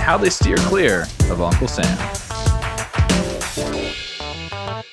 and how they steer clear of Uncle Sam.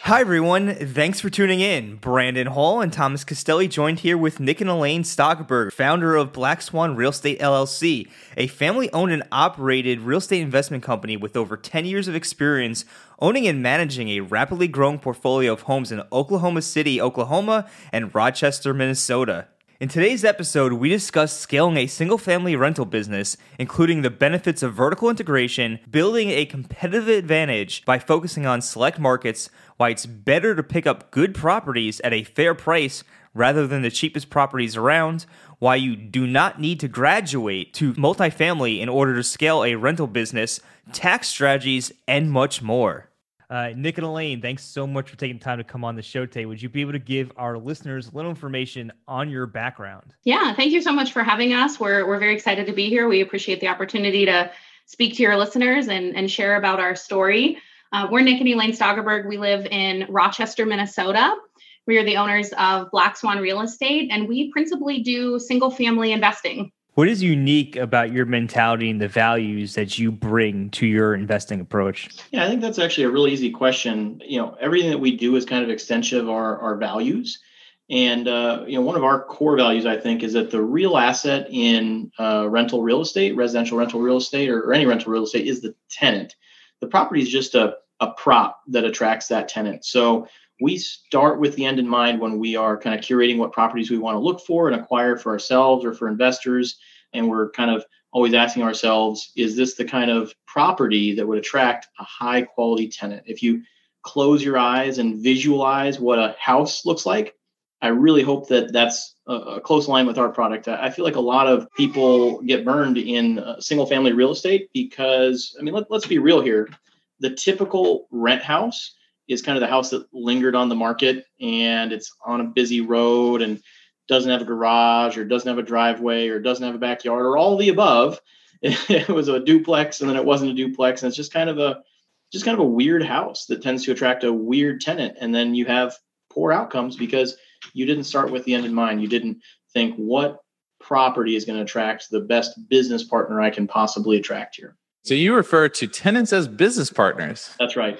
Hi, everyone. Thanks for tuning in. Brandon Hall and Thomas Castelli joined here with Nick and Elaine Stageberg, founder of Black Swan Real Estate LLC, a family owned and operated real estate investment company with over 10 years of experience owning and managing a rapidly growing portfolio of homes in Oklahoma City, Oklahoma, and Rochester, Minnesota. In today's episode, we discuss scaling a single family rental business, including the benefits of vertical integration, building a competitive advantage by focusing on select markets, why it's better to pick up good properties at a fair price rather than the cheapest properties around, why you do not need to graduate to multifamily in order to scale a rental business, tax strategies, and much more. Uh, Nick and Elaine, thanks so much for taking time to come on the show today. Would you be able to give our listeners a little information on your background? Yeah, thank you so much for having us. We're, we're very excited to be here. We appreciate the opportunity to speak to your listeners and, and share about our story. Uh, we're Nick and Elaine Stageberg. We live in Rochester, Minnesota. We are the owners of Black Swan Real Estate, and we principally do single family investing. What is unique about your mentality and the values that you bring to your investing approach? Yeah, I think that's actually a really easy question. You know, everything that we do is kind of extension of our, our values. And uh, you know, one of our core values, I think, is that the real asset in uh, rental real estate, residential rental real estate, or, or, any rental real estate, is the tenant. The property is just a, a prop that attracts that tenant. So we start with the end in mind when we are kind of curating what properties we want to look for and acquire for ourselves or for investors and we're kind of always asking ourselves is this the kind of property that would attract a high quality tenant? If you close your eyes and visualize what a house looks like i really hope that that's a, close line with our product. I feel like a lot of people get burned in uh, single family real estate because i mean let, let's be real here. The typical rent house is kind of the house that lingered on the market and it's on a busy road and doesn't have a garage or doesn't have a driveway or doesn't have a backyard or all the above. It was a duplex and then it wasn't a duplex. And it's just kind of a just kind of a weird house that tends to attract a weird tenant. And then you have poor outcomes because you didn't start with the end in mind. You didn't think what property is going to attract the best business partner I can possibly attract here. So you refer to tenants as business partners. That's right.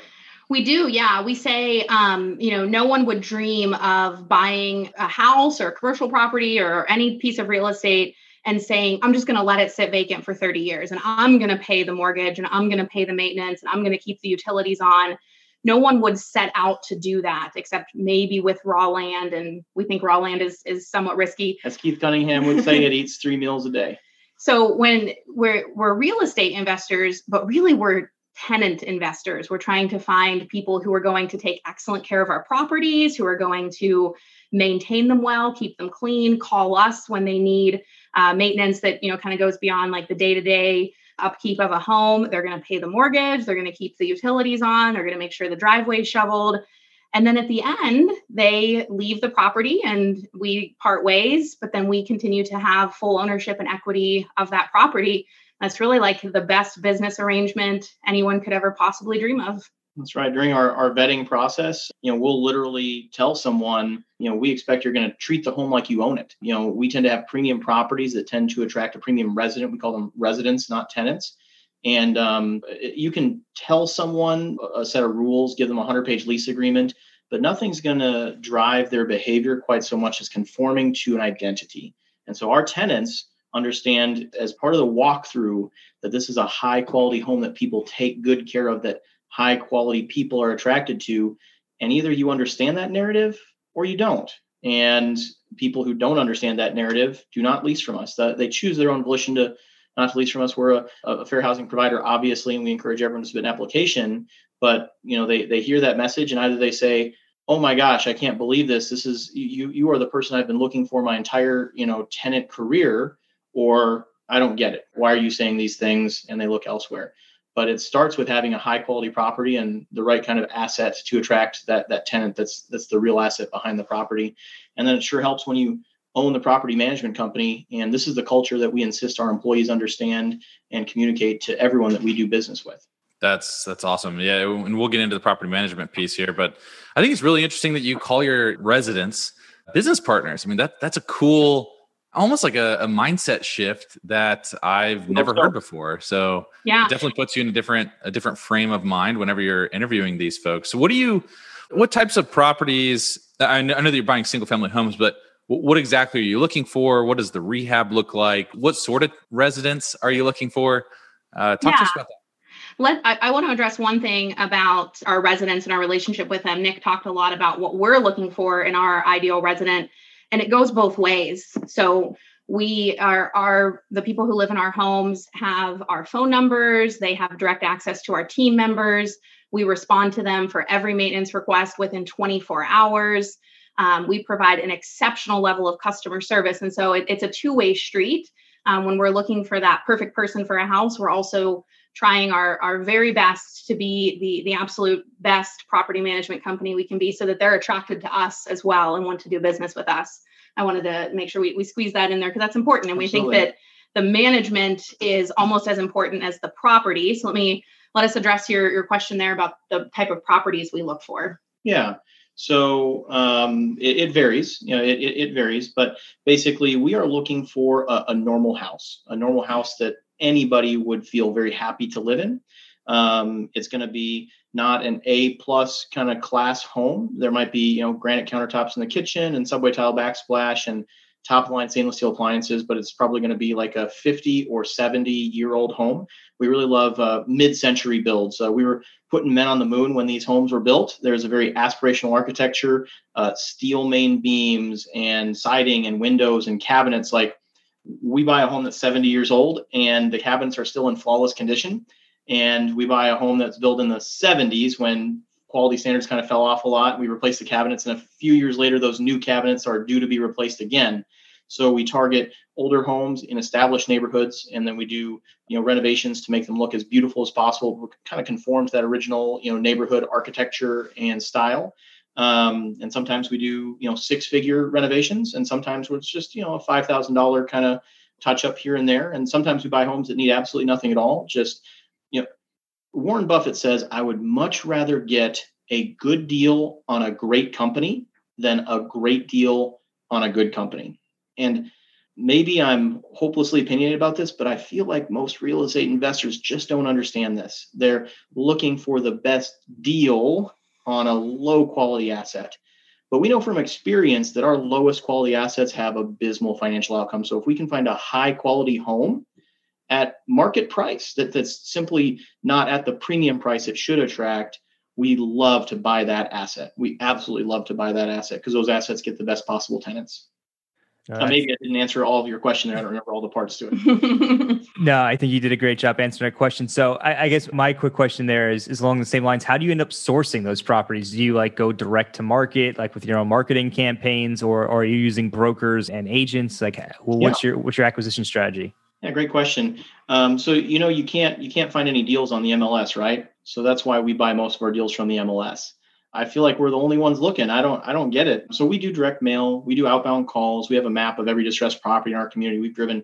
We do, yeah. We say, um, you know, no one would dream of buying a house or a commercial property or any piece of real estate and saying, I'm just going to let it sit vacant for 30 years and I'm going to pay the mortgage and I'm going to pay the maintenance and I'm going to keep the utilities on. No one would set out to do that except maybe with raw land. And we think raw land is, is somewhat risky. As Keith Cunningham would say, it eats three meals a day. So when we're, we're real estate investors, but really we're tenant investors. We're trying to find people who are going to take excellent care of our properties, who are going to maintain them well, keep them clean, call us when they need uh, maintenance that you know kind of goes beyond like the day to day upkeep of a home. They're going to pay the mortgage. They're going to keep the utilities on. They're going to make sure the driveway's shoveled. And then at the end, they leave the property and we part ways, but then we continue to have full ownership and equity of that property that's really like the best business arrangement anyone could ever possibly dream of. That's right. During our, our vetting process, you know, we'll literally tell someone, you know, we expect you're going to treat the home like you own it. You know, we tend to have premium properties that tend to attract a premium resident. We call them residents, not tenants. And um, you can tell someone a set of rules, give them a 100 page lease agreement, but nothing's going to drive their behavior quite so much as conforming to an identity. And so our tenants, understand as part of the walkthrough that this is a high quality home that people take good care of, that high quality people are attracted to. And either you understand that narrative or you don't. And people who don't understand that narrative do not lease from us. They choose their own volition to not to lease from us. We're a, a fair housing provider, obviously, and we encourage everyone to submit an application. But you know, they they hear that message and either they say, oh my gosh i can't believe this this is you you are the person i've been looking for my entire you know tenant career or I don't get it. Why are you saying these things? And they look elsewhere. but it starts with having a high quality property and the right kind of asset to attract that that tenant that's that's the real asset behind the property and then it sure helps when you own the property management company and this is the culture that we insist our employees understand and communicate to everyone that we do business with that's that's awesome yeah and we'll get into the property management piece here but i think it's really interesting that you call your residents business partners i mean that that's a cool almost like a, a mindset shift that I've never heard before. So yeah, definitely puts you in a different a different frame of mind whenever you're interviewing these folks. So what do you what types of properties I know, I know that you're buying single family homes, but what exactly are you looking for? What does the rehab look like? What sort of residents are you looking for? Uh, talk yeah. to us about that. Let, I, I, want to address one thing about our residents and our relationship with them. Nick talked a lot about what we're looking for in our ideal resident and it goes both ways. So we are are the people who live in our homes have our phone numbers. They have direct access to our team members. We respond to them for every maintenance request within 24 hours. Um, we provide an exceptional level of customer service. And so it, it's a two-way street. Um, when we're looking for that perfect person for a house we're also trying our, our very best to be the, the absolute best property management company we can be so that they're attracted to us as well and want to do business with us. I wanted to make sure we, we squeeze that in there because that's important. And Absolutely. we think that the management is almost as important as the property. So let me let us address your, your question there about the type of properties we look for. Yeah. So um, it, it, varies, you know, it, it, varies, but basically we are looking for a, a normal house, a normal house that anybody would feel very happy to live in. Um, it's going to be not an A plus kind of class home. There might be you know granite countertops in the kitchen and subway tile backsplash and top line stainless steel appliances, but it's probably going to be like a 50 or 70 year old home. We really love uh, mid century builds. Uh, we were putting men on the moon when these homes were built. There's a very aspirational architecture, uh, steel main beams and siding and windows and cabinets like we buy a home that's 70 years old and the cabinets are still in flawless condition. And we buy a home that's built in the 70s when quality standards kind of fell off a lot. We replace the cabinets, and a few years later, those new cabinets are due to be replaced again. So we target older homes in established neighborhoods, and then we do you know renovations to make them look as beautiful as possible, kind of conform to that original you know neighborhood architecture and style. Um, and sometimes we do, you know, six figure renovations, and sometimes it's just, you know, a five thousand dollar kind of touch up here and there. And sometimes we buy homes that need absolutely nothing at all. Just, you know, Warren Buffett says, I would much rather get a good deal on a great company than a great deal on a good company. And maybe I'm hopelessly opinionated about this, but I feel like most real estate investors just don't understand this. They're looking for the best deal on a low quality asset. But we know from experience that our lowest quality assets have abysmal financial outcomes. So if we can find a high quality home at market price that, that's simply not at the premium price it should attract, we love to buy that asset. We absolutely love to buy that asset because those assets get the best possible tenants. Uh, maybe I didn't answer all of your question there. I don't remember all the parts to it. no, I think you did a great job answering that question. So I, I, guess my quick question there is, is along the same lines. How do you end up sourcing those properties? Do you like go direct to market, like with your own marketing campaigns, or, or are you using brokers and agents? Like, well, what's yeah. your what's your acquisition strategy? Yeah, great question. Um, so you know you can't you can't find any deals on the MLS, right? So that's why we buy most of our deals from the MLS. I feel like we're the only ones looking. I don't I don't get it. So we do direct mail, we do outbound calls, we have a map of every distressed property in our community. We've driven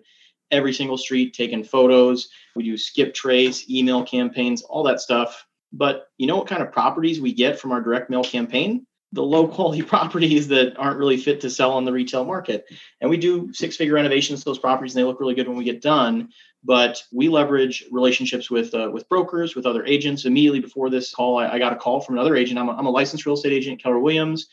every single street, taken photos, we do skip trace, email campaigns, all that stuff. But you know what kind of properties we get from our direct mail campaign? The low quality properties that aren't really fit to sell on the retail market. And we do six figure renovations to those properties and they look really good when we get done. But we leverage relationships with uh, with brokers, with other agents. Immediately before this call, I, I got a call from another agent. I'm a, I'm a licensed real estate agent, Keller Williams.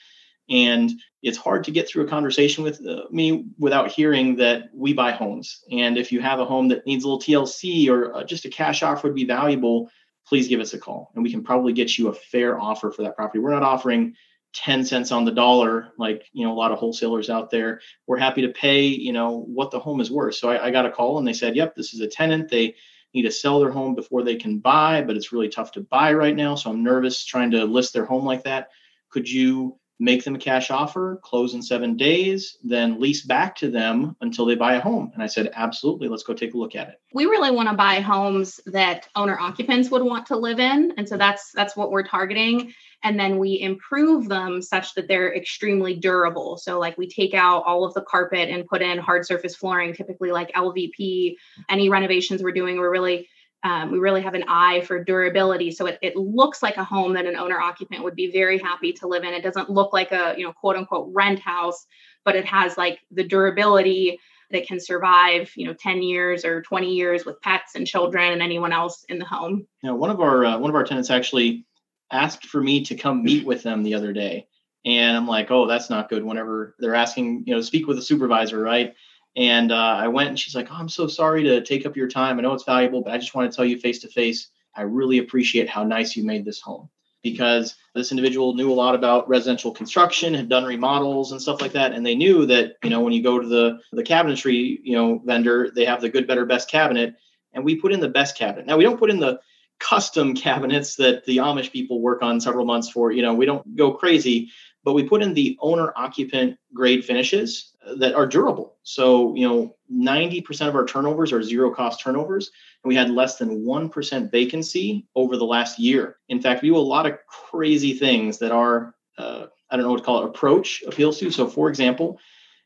And it's hard to get through a conversation with uh, me without hearing that we buy homes. And if you have a home that needs a little TLC or uh, just a cash offer would be valuable, please give us a call and we can probably get you a fair offer for that property. We're not offering 10 cents on the dollar like you know a lot of wholesalers out there we're happy to pay you know what the home is worth. So I, I, got a call and they said yep this is a tenant. They need to sell their home before they can buy but it's really tough to buy right now. So i'm nervous trying to list their home like that. Could you make them a cash offer, close in seven days, then lease back to them until they buy a home? And I said, absolutely, let's go take a look at it. We really want to buy homes that owner occupants would want to live in. And so that's that's what we're targeting. And then we improve them such that they're extremely durable. So like we take out all of the carpet and put in hard surface flooring, typically like LVP. Any renovations we're doing, we're really um, we really have an eye for durability. So it, it looks like a home that an owner occupant would be very happy to live in. It doesn't look like a, you know, quote unquote rent house, but it has like the durability that can survive, you know, 10 years or 20 years with pets and children and anyone else in the home. Know, one of our uh, one of our tenants actually asked for me to come meet with them the other day. And I'm like, oh, that's not good. Whenever they're asking, you know, speak with a supervisor, right? And uh, I went and she's like, Oh, I'm so sorry to take up your time. I know it's valuable, but I just want to tell you face to face, I really appreciate how nice you made this home because this individual knew a lot about residential construction, had done remodels and stuff like that. And they knew that, you know, when you go to the, the cabinetry, you know, vendor, they have the good, better, best cabinet. And we put in the best cabinet. Now we don't put in the custom cabinets that the Amish people work on several months for, you know, we don't go crazy, but we put in the owner occupant grade finishes that are durable. So, you know, 90% of our turnovers are zero cost turnovers, and we had less than 1% vacancy over the last year. In fact, we do a lot of crazy things that our, uh, I don't know what to call it, approach appeals to. So, for example,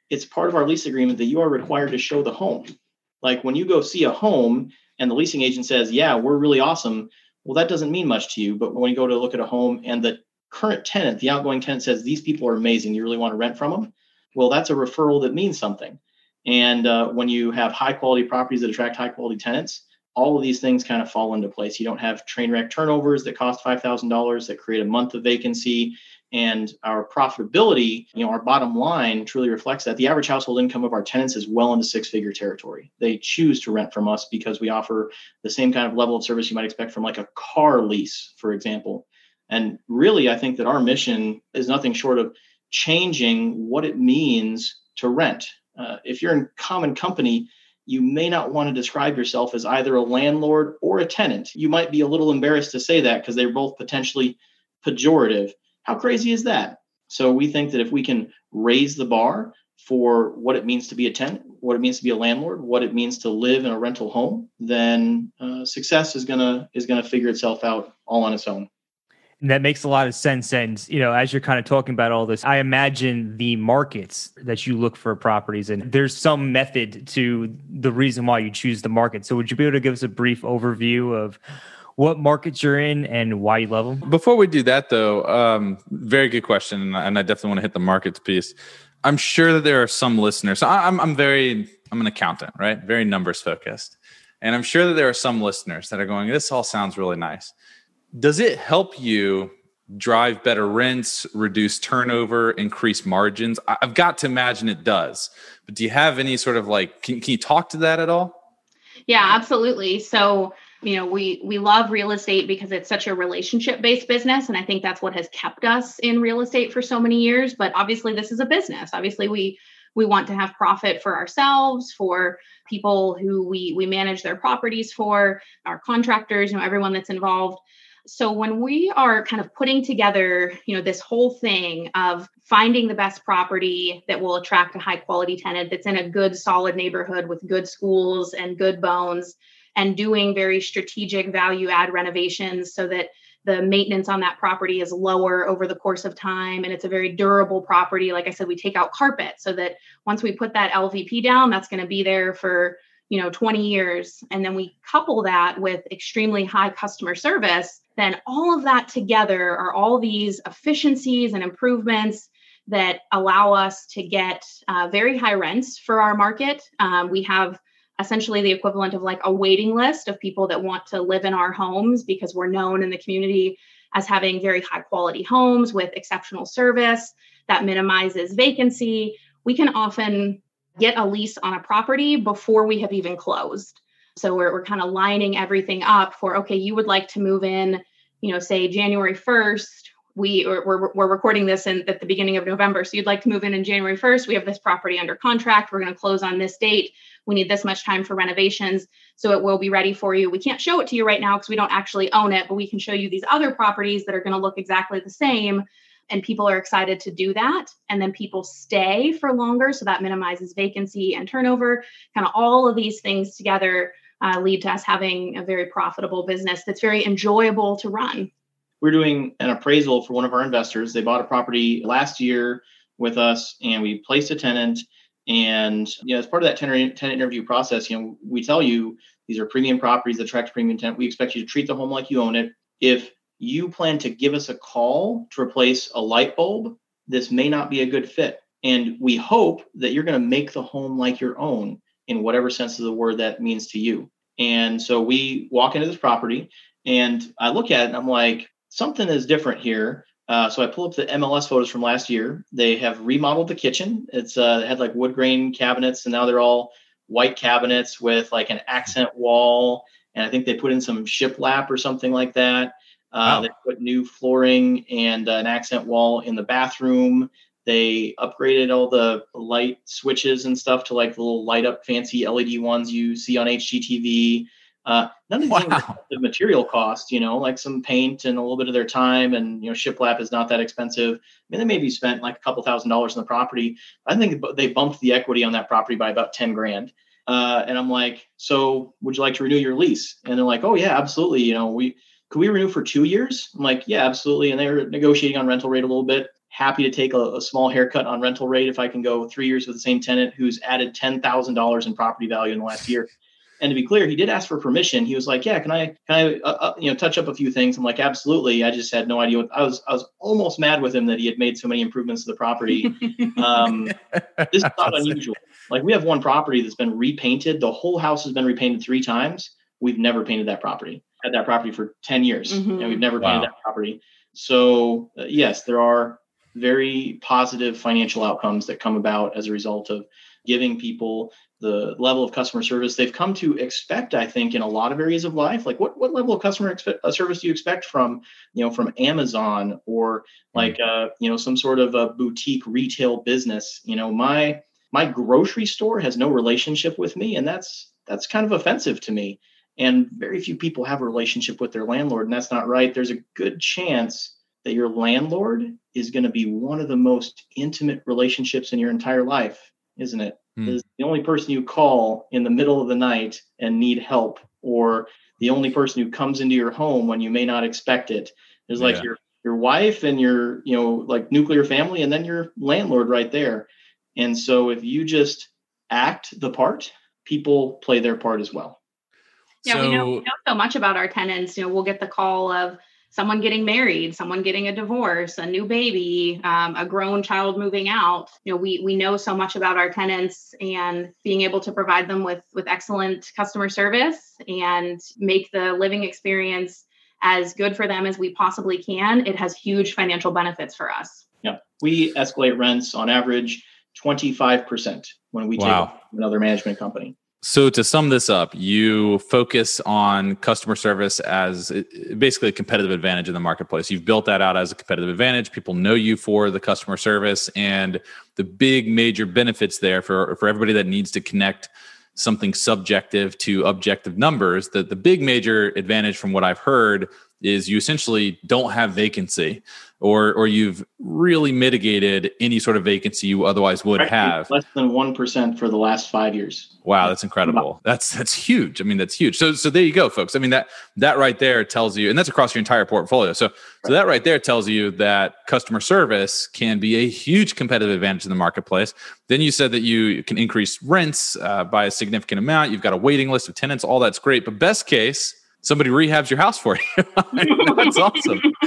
it's part of our lease agreement that you are required to show the home. Like when you go see a home and the leasing agent says, Yeah, we're really awesome. Well, that doesn't mean much to you. But when you go to look at a home and the current tenant, the outgoing tenant says, These people are amazing. You really want to rent from them? Well, that's a referral that means something. And uh, when you have high quality properties that attract high quality tenants, all of these things kind of fall into place. You don't have train wreck turnovers that cost $5,000 that create a month of vacancy. And our profitability, you know, our bottom line truly reflects that. The average household income of our tenants is well into six figure territory. They choose to rent from us because we offer the same kind of level of service you might expect from like a car lease, for example. And really, I think that our mission is nothing short of changing what it means to rent. Uh, if you're in common company, you may not want to describe yourself as either a landlord or a tenant. You might be a little embarrassed to say that because they're both potentially pejorative. How crazy is that? So we think that if we can raise the bar for what it means to be a tenant, what it means to be a landlord, what it means to live in a rental home, then uh, success is gonna is gonna figure itself out all on its own. And that makes a lot of sense. And, you know, as you're kind of talking about all this, I imagine the markets that you look for properties and there's some method to the reason why you choose the market. So would you be able to give us a brief overview of what markets you're in and why you love them? Before we do that, though, um, very good question. And I definitely want to hit the markets piece. I'm sure that there are some listeners. I'm, I'm very, I'm an accountant, right? Very numbers focused. And I'm sure that there are some listeners that are going, this all sounds really nice does it help you drive better rents, reduce turnover, increase margins? I've got to imagine it does. But do you have any sort of like can, can you talk to that at all? Yeah, absolutely. So, you know, we we love real estate because it's such a relationship based business and I think that's what has kept us in real estate for so many years, but obviously this is a business. Obviously we we want to have profit for ourselves, for people who we we manage their properties for, our contractors, you know, everyone that's involved so when we are kind of putting together you know this whole thing of finding the best property that will attract a high quality tenant that's in a good solid neighborhood with good schools and good bones and doing very strategic value add renovations so that the maintenance on that property is lower over the course of time and it's a very durable property like i said we take out carpet so that once we put that lvp down that's going to be there for you know 20 years. And then we couple that with extremely high customer service then all of that together are all these efficiencies and improvements that allow us to get uh, very high rents for our market um, we have essentially the equivalent of like a waiting list of people that want to live in our homes because we're known in the community as having very high quality homes with exceptional service that minimizes vacancy we can often get a lease on a property before we have even closed. So we're, we're kind of lining everything up for, okay, you would like to move in, you know, say January 1st. We, we're, we're recording this in, at the beginning of November. So you'd like to move in in January 1st. We have this property under contract. We're going to close on this date. We need this much time for renovations. So it will be ready for you. We can't show it to you right now because we don't actually own it, but we can show you these other properties that are going to look exactly the same and people are excited to do that and then people stay for longer so that minimizes vacancy and turnover kind of all of these things together uh, lead to us having a very profitable business that's very enjoyable to run we're doing an appraisal for one of our investors they bought a property last year with us and we placed a tenant and you know, as part of that tenant, tenant interview process, you know, we tell you these are premium properties that attract premium tenant. We expect you to treat the home like you own it. If you plan to give us a call to replace a light bulb, this may not be a good fit. And we hope that you're going to make the home like your own in whatever sense of the word that means to you. And so we walk into this property and I look at it and I'm like, something is different here. Uh, so I pull up the MLS photos from last year. They have remodeled the kitchen. It's uh, it had like wood grain cabinets, and now they're all white cabinets with like an accent wall. And I think they put in some shiplap or something like that. Uh, wow. They put new flooring and an accent wall in the bathroom. They upgraded all the light switches and stuff to like the little light up fancy LED ones you see on HGTV. Uh, none of wow. the material cost, you know, like some paint and a little bit of their time, and you know, shiplap is not that expensive. I mean, they maybe spent like a couple thousand dollars on the property. I think they bumped the equity on that property by about ten grand. Uh, and I'm like, so would you like to renew your lease? And they're like, oh yeah, absolutely. You know, we could we renew for two years? I'm like, yeah, absolutely. And they're negotiating on rental rate a little bit. Happy to take a, a small haircut on rental rate if I can go three years with the same tenant who's added ten thousand dollars in property value in the last year. And to be clear, he did ask for permission. He was like, "Yeah, can I, can I, uh, uh, you know, touch up a few things?" I'm like, "Absolutely." I just had no idea. What, I was, I was almost mad with him that he had made so many improvements to the property. Um, this is not unusual. Like we have one property that's been repainted. The whole house has been repainted three times. We've never painted that property. Had that property for ten years, mm-hmm. and we've never wow. painted that property. So uh, yes, there are very positive financial outcomes that come about as a result of giving people the level of customer service they've come to expect i think in a lot of areas of life. Like what, what level of customer expe- uh, service do you expect from you know from amazon or like uh, you know some sort of a boutique retail business? You know my my grocery store has no relationship with me and that's that's kind of offensive to me. And very few people have a relationship with their landlord and that's not right. There's a good chance that your landlord is going to be one of the most intimate relationships in your entire life isn't it? Mm. Is the only person you call in the middle of the night and need help, or the only person who comes into your home when you may not expect it. Is like yeah. your your wife and your you know like nuclear family, and then your landlord right there. And so if you just act the part, people play their part as well. Yeah, so, we, know, we know so much about our tenants. You know, we'll get the call of someone getting married, someone getting a divorce, a new baby, um, a grown child moving out. You know, we we know so much about our tenants and being able to provide them with with excellent customer service and make the living experience as good for them as we possibly can. It has huge financial benefits for us. Yeah, we escalate rents on average 25% when we wow. take another management company. So to sum this up, you focus on customer service as uh, basically a competitive advantage in the marketplace. You've built that out as a competitive advantage. People know you for the customer service and the big major benefits there for for everybody that needs to connect something subjective to objective numbers. The the big major advantage from what I've heard is you essentially don't have vacancy or or you've really mitigated any sort of vacancy you otherwise would have. less than 1% for the last 5 years. Wow that's incredible. That's that's huge. I mean that's huge. So so there you go folks. I mean that that right there tells you and that's across your entire portfolio. So so that right there tells you that customer service can be a huge competitive advantage in the marketplace. Then you said that you can increase rents uh, by a significant amount. You've got a waiting list of tenants all that's great. But best case somebody rehabs your house for you. That's awesome.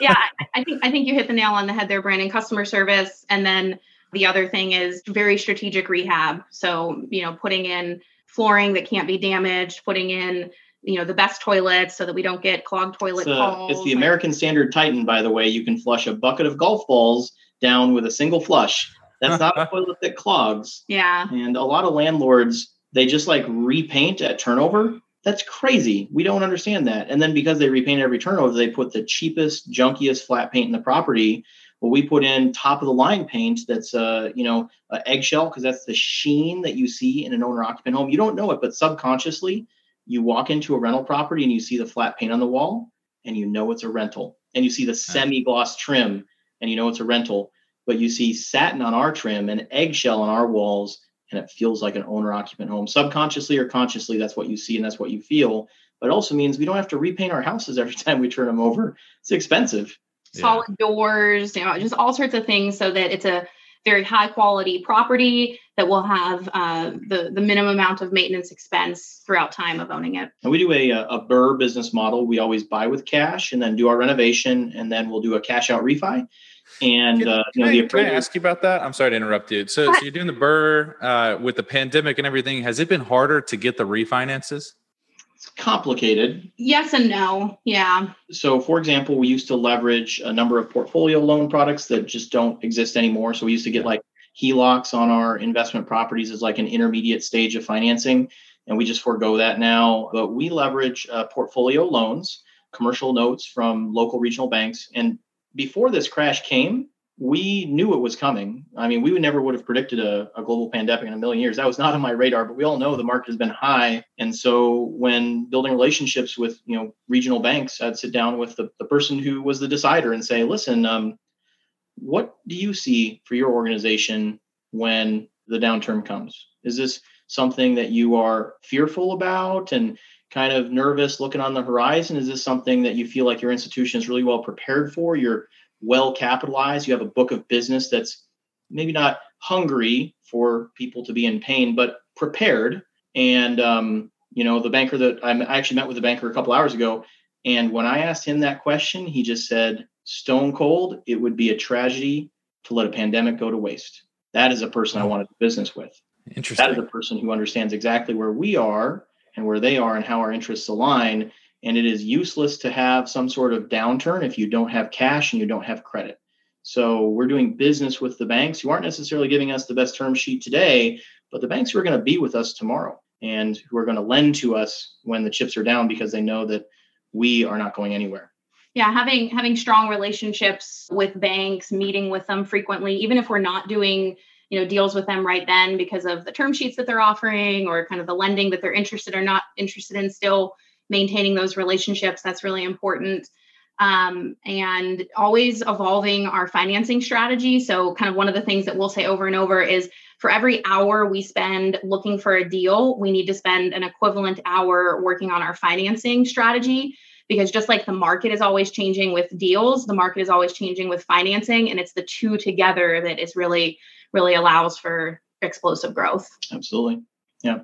yeah, I think I think you hit the nail on the head there, Brandon. Customer service, and then the other thing is very strategic rehab. So you know, putting in flooring that can't be damaged, putting in you know the best toilets so that we don't get clogged toilet it's, calls. It's the American Standard Titan, by the way. You can flush a bucket of golf balls down with a single flush. That's not a toilet that clogs. Yeah. And a lot of landlords they just like repaint at turnover that's crazy. We don't understand that. And then because they repaint every turnover, they put the cheapest, junkiest flat paint in the property. Well, we put in top of the line paint that's uh, you know, uh, eggshell because that's the sheen that you see in an owner occupant home. You don't know it, but subconsciously, you walk into a rental property and you see the flat paint on the wall and you know it's a rental. And you see the semi gloss trim and you know it's a rental, but you see satin on our trim and eggshell on our walls, and it feels like an owner occupant home. Subconsciously or consciously, that's what you see and that's what you feel. But it also means we don't have to repaint our houses every time we turn them over. It's expensive. Solid doors, you know, just all sorts of things so that it's a very high quality property that will have uh, the the minimum amount of maintenance expense throughout time of owning it. And we do a a BRRRR business model. We always buy with cash and then do our renovation, and then we'll do a cash out refi. And can, uh, you know, I, can I ask you about that? I'm sorry to interrupt you. So, so you're doing the BRRRR uh, with the pandemic and everything. Has it been harder to get the refinances? It's complicated. Yes and no. Yeah. So, for example, we used to leverage a number of portfolio loan products that just don't exist anymore. So, we used to get like HELOCs on our investment properties as like an intermediate stage of financing, and we just forego that now. But we leverage uh, portfolio loans, commercial notes from local regional banks. And before this crash came, we knew it was coming. I mean, we would never would have predicted a, a, global pandemic in a million years. That was not on my radar, but we all know the market has been high. And so when building relationships with, you know, regional banks, I'd sit down with the, the person who was the decider and say, listen, um, what do you see for your organization when the downturn comes? Is this something that you are fearful about and kind of nervous looking on the horizon? Is this something that you feel like your institution is really well prepared for? You're well capitalized. You have a book of business that's maybe not hungry for people to be in pain, but prepared. And um, you know, the banker that I actually met with the banker a couple hours ago, and when I asked him that question, he just said, "Stone cold, it would be a tragedy to let a pandemic go to waste." That is a person I wanted to do business with. Interesting. That is a person who understands exactly where we are and where they are and how our interests align and it is useless to have some sort of downturn if you don't have cash and you don't have credit. So we're doing business with the banks who aren't necessarily giving us the best term sheet today, but the banks who are going to be with us tomorrow and who are going to lend to us when the chips are down because they know that we are not going anywhere. Yeah, having having strong relationships with banks, meeting with them frequently, even if we're not doing you know deals with them right then because of the term sheets that they're offering or kind of the lending that they're interested or not interested in still maintaining those relationships. That's really important. Um, and always evolving our financing strategy. So kind of one of the things that we'll say over and over is for every hour we spend looking for a deal we need to spend an equivalent hour working on our financing strategy. Because just like the market is always changing with deals the market is always changing with financing and it's the two together that is really really allows for explosive growth absolutely yeah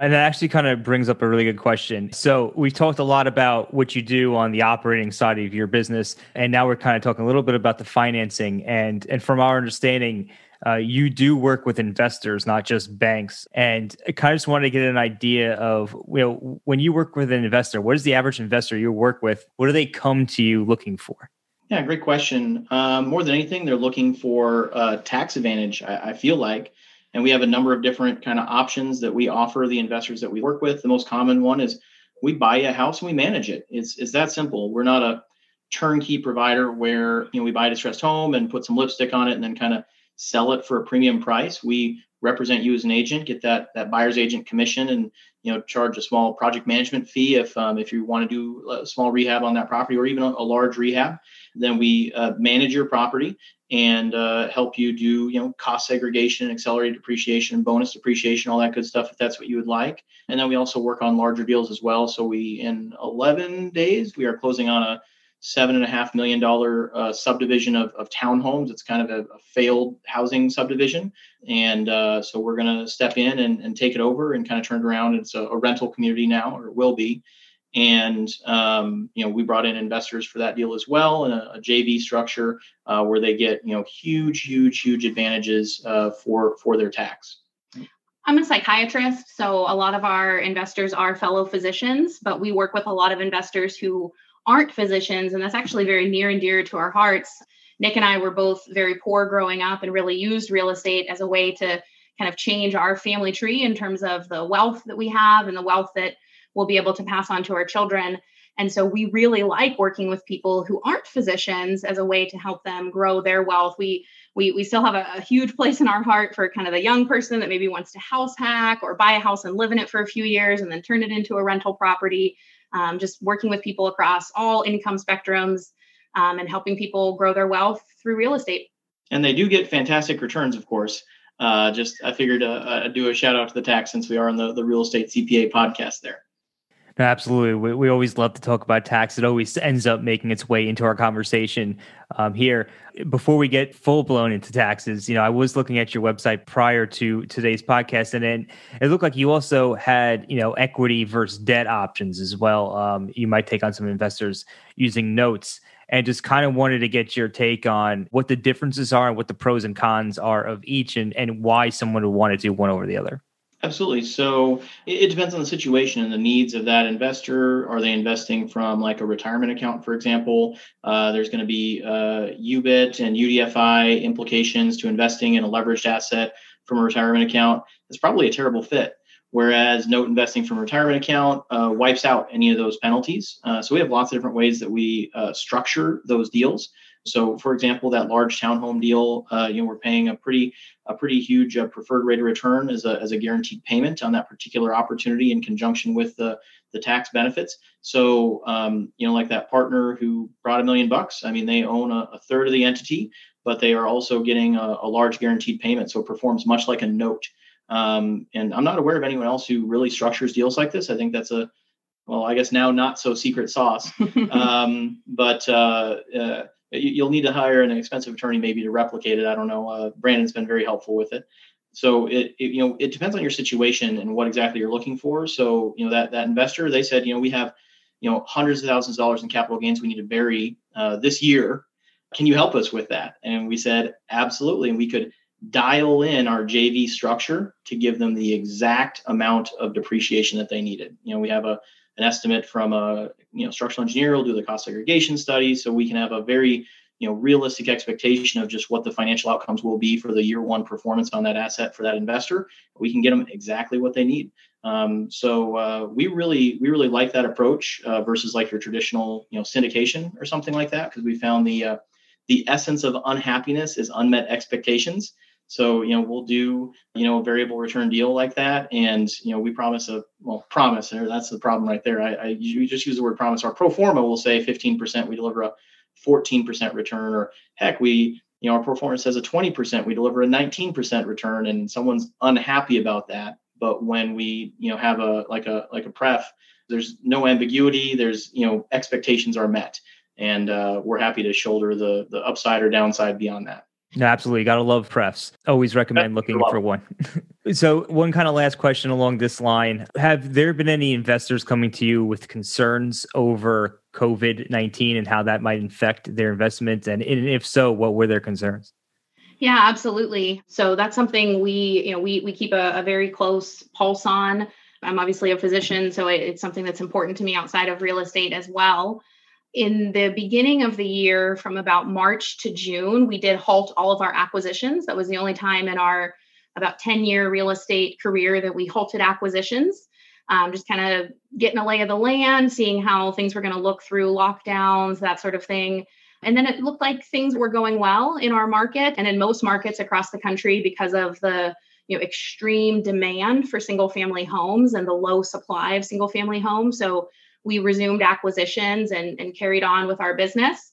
and that actually kind of brings up a really good question. So, we've talked a lot about what you do on the operating side of your business, and now we're kind of talking a little bit about the financing. And and from our understanding, uh, you do work with investors, not just banks. And I kind of just wanted to get an idea of, you know, when you work with an investor, what is the average investor you work with? What do they come to you looking for? Yeah, great question. Um, more than anything, they're looking for uh, tax advantage. I, I feel like and we have a number of different kind of options that we offer the investors that we work with. The most common one is we buy a house and we manage it. It's it's that simple. We're not a turnkey provider where you know we buy a distressed home and put some lipstick on it and then kind of sell it for a premium price. We represent you as an agent, get that that buyer's agent commission, and you know charge a small project management fee if um, if you want to do a small rehab on that property or even a, a large rehab. Then we uh, manage your property and uh, help you do you know cost segregation accelerated depreciation bonus depreciation all that good stuff if that's what you would like and then we also work on larger deals as well so we in 11 days we are closing on a seven and a half million dollar uh, subdivision of, of townhomes. It's kind of a, a failed housing subdivision. And uh, so we're going to step in and, and take it over and kind of turn it around. It's a, a rental community now or will be. And um, you know we brought in investors for that deal as well in a, a JV structure uh, where they get you know huge, huge, huge advantages uh, for for their tax. I'm a psychiatrist, so a lot of our investors are fellow physicians, but we work with a lot of investors who aren't physicians, and that's actually very near and dear to our hearts. Nick and I were both very poor growing up and really used real estate as a way to kind of change our family tree in terms of the wealth that we have and the wealth that we'll be able to pass on to our children. And so we really like working with people who aren't physicians as a way to help them grow their wealth. We we we still have a, a, huge place in our heart for kind of the young person that maybe wants to house hack or buy a house and live in it for a few years and then turn it into a rental property. Um, just working with people across all income spectrums um, and helping people grow their wealth through real estate. And they do get fantastic returns, of course. Uh, just I figured uh, uh, do a shout out to the tax since we are on the, the real estate CPA podcast there. No, absolutely. We, we always love to talk about tax. It always ends up making its way into our conversation um, here. Before we get full blown into taxes, you know, I was looking at your website prior to today's podcast, and then it looked like you also had, you know, equity versus debt options as well. Um, you might take on some investors using notes, and just kind of wanted to get your take on what the differences are and what the pros and cons are of each, and and why someone would want to do one over the other. Absolutely. So it, depends on the situation and the needs of that investor. Are they investing from like a retirement account, for example? Uh, there's going to be uh, UBIT and UDFI implications to investing in a leveraged asset from a retirement account. It's probably a terrible fit. Whereas note investing from a retirement account uh, wipes out any of those penalties. Uh, so we have lots of different ways that we uh, structure those deals. So, for example, that large townhome deal, uh, you know, we're paying a pretty a pretty huge uh, preferred rate of return as a, as a guaranteed payment on that particular opportunity in conjunction with the the tax benefits. So, um, you know, like that partner who brought a million bucks. I mean, they own a, a third of the entity, but they are also getting a, a, large guaranteed payment. So it performs much like a note. Um, and I'm not aware of anyone else who really structures deals like this. I think that's a well, I guess now not so secret sauce. um, but uh, uh, you'll need to hire an expensive attorney maybe to replicate it. I don't know. Uh, Brandon's been very helpful with it. So it, it, you know it depends on your situation and what exactly you're looking for. So you know that that investor they said you know we have you know hundreds of thousands of dollars in capital gains we need to bury uh, this year. Can you help us with that? And we said absolutely, and we could dial in our JV structure to give them the exact amount of depreciation that they needed. You know we have a an estimate from a you know structural engineer will do the cost segregation study so we can have a very you know realistic expectation of just what the financial outcomes will be for the year one performance on that asset for that investor. We can get them exactly what they need. Um, so uh, we really we really like that approach uh, versus like your traditional you know syndication or something like that because we found the uh, the essence of unhappiness is unmet expectations so, you know, we'll do, you know, a variable return deal like that. And, you know, we promise a, well, promise, and that's the problem right there. I, I you just use the word promise. Our pro forma will say 15%, we deliver a 14% return, or heck, we, you know, our performance says a 20%, we deliver a 19% return, and someone's unhappy about that. But when we, you know, have a, like a, like a pref, there's no ambiguity. There's, you know, expectations are met. And uh, we're happy to shoulder the the upside or downside beyond that. No, absolutely. Got to love prefs. Always recommend looking for one. so, one kind of last question along this line Have there been any investors coming to you with concerns over COVID 19 and how that might infect their investments? And if so, what were their concerns? Yeah, absolutely. So that's something we, you know, we we keep a, a very close pulse on. I'm obviously a physician, so it, it's something that's important to me outside of real estate as well in the beginning of the year, from about March to June, we did halt all of our acquisitions. That was the only time in our about 10 year real estate career that we halted acquisitions. Um, just kind of getting a lay of the land, seeing how things were going to look through lockdowns, that sort of thing. And then it looked like things were going well in our market and in most markets across the country because of the you know extreme demand for single family homes and the low supply of single family homes. So we resumed acquisitions and, and carried on with our business.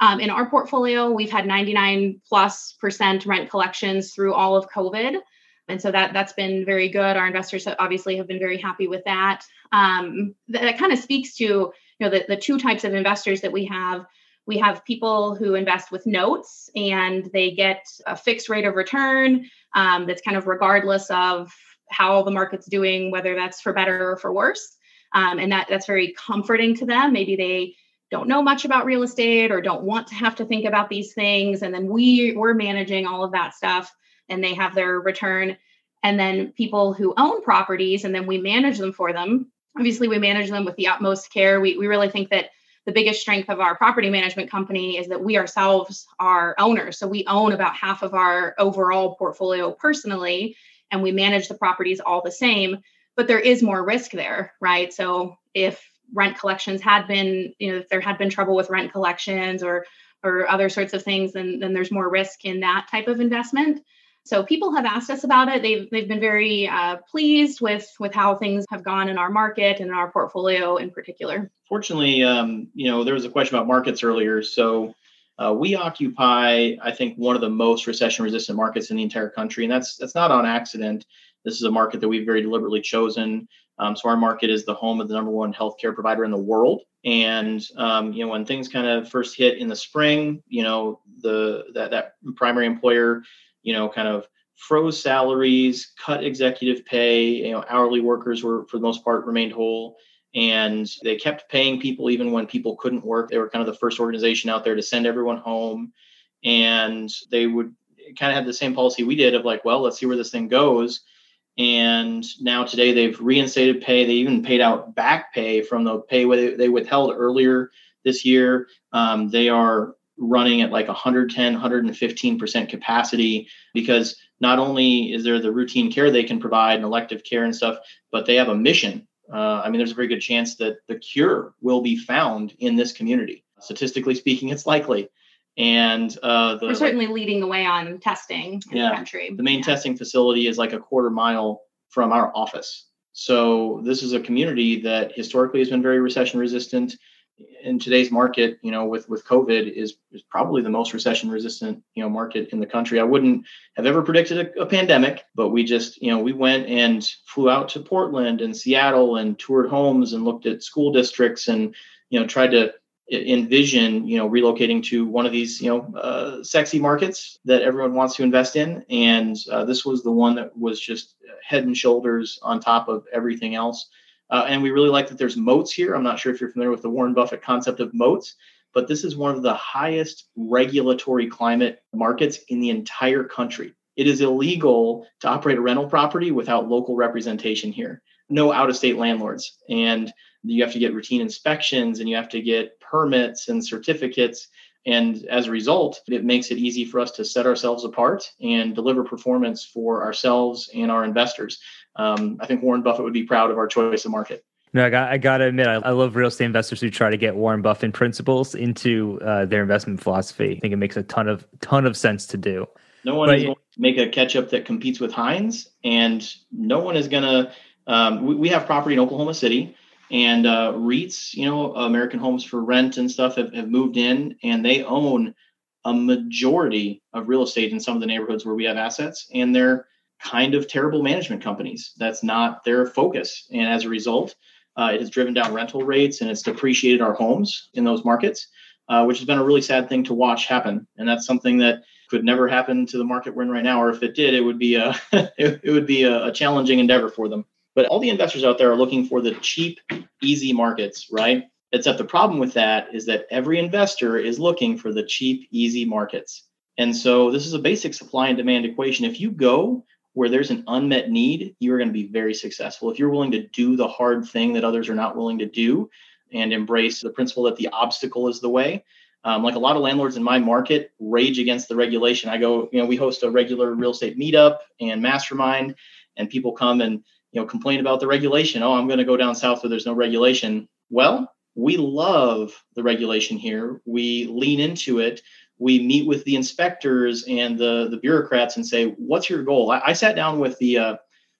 Um, in our portfolio, we've had 99 plus percent rent collections through all of COVID. And so that that's been very good. Our investors obviously have been very happy with that. Um, that, that kind of speaks to you know the, the two types of investors that we have. We have people who invest with notes and they get a fixed rate of return um, that's kind of regardless of how the market's doing, whether that's for better or for worse um, and that that's very comforting to them. Maybe they don't know much about real estate or don't want to have to think about these things. And then we we're managing all of that stuff and they have their return. And then people who own properties and then we manage them for them. Obviously we manage them with the utmost care. We, we really think that the biggest strength of our property management company is that we ourselves are owners. So we own about half of our overall portfolio personally and we manage the properties all the same but there is more risk there, right? So if rent collections had been, you know, if there had been trouble with rent collections or or other sorts of things, then then there's more risk in that type of investment. So people have asked us about it. They've they've been very uh, pleased with with how things have gone in our market and in our portfolio in particular. Fortunately, um, you know, there was a question about markets earlier. So uh, we occupy, I think, one of the most recession-resistant markets in the entire country, and that's that's not on accident. This is a market that we've very deliberately chosen. Um, so our market is the home of the number one healthcare provider in the world. And um, you know, when things kind of first hit in the spring, you know, the that that primary employer you know, kind of froze salaries, cut executive pay. You know, hourly workers were for the most part remained whole, and they kept paying people even when people couldn't work. They were kind of the first organization out there to send everyone home, and they would kind of have the same policy we did of like, well, let's see where this thing goes. And now today they've reinstated pay. They even paid out back pay from the pay they withheld earlier this year. Um, they are running at like 110 115% capacity because not only is there the routine care they can provide and elective care and stuff but they have a mission uh, i mean there's a very good chance that the cure will be found in this community statistically speaking it's likely and uh, the, we're certainly like, leading the way on testing in yeah, the country the main yeah. testing facility is like a quarter mile from our office so this is a community that historically has been very recession resistant in today's market, you know, with with COVID, is is probably the most recession resistant, you know, market in the country. I wouldn't have ever predicted a, a, pandemic, but we just, you know, we went and flew out to Portland and Seattle and toured homes and looked at school districts and, you know, tried to envision, you know, relocating to one of these, you know, uh, sexy markets that everyone wants to invest in. And uh, this was the one that was just head and shoulders on top of everything else. Uh, and we really like that there's moats here. I'm not sure if you're familiar with the Warren Buffett concept of moats, but this is one of the highest regulatory climate markets in the entire country. It is illegal to operate a rental property without local representation here. No out of state landlords. And you have to get routine inspections and you have to get permits and certificates. And as a result, it makes it easy for us to set ourselves apart and deliver performance for ourselves and our investors. Um, I think Warren Buffett would be proud of our choice of market. No, I got I got to admit, I, I, love real estate investors who try to get Warren Buffett principles into uh, their investment philosophy. I think it makes a ton of ton of sense to do. No one but, is going to make a ketchup that competes with Heinz, and no one is going to. Um, we, we, have property in Oklahoma City, and uh, REITs, you know, American Homes for Rent and stuff, have, have moved in, and they own a majority of real estate in some of the neighborhoods where we have assets, and they're kind of terrible management companies. That's not their focus. And as a result, uh, it has driven down rental rates and it's depreciated our homes in those markets, uh, which has been a really sad thing to watch happen. And that's something that could never happen to the market we're in right now. Or if it did, it would be a it, would be a, a challenging endeavor for them. But all the investors out there are looking for the cheap, easy markets, right? Except the problem with that is that every investor is looking for the cheap, easy markets. And so this is a basic supply and demand equation. If you go where there's an unmet need, you are going to be very successful. If you're willing to do the hard thing that others are not willing to do and embrace the principle that the obstacle is the way, um, like a lot of landlords in my market rage against the regulation. I go, you know, we host a regular real estate meetup and mastermind, and people come and you know complain about the regulation. Oh, I'm going to go down south where there's no regulation. Well, we love the regulation here. We lean into it we meet with the inspectors and the the bureaucrats and say, "What's your goal?" I, I sat down with the uh,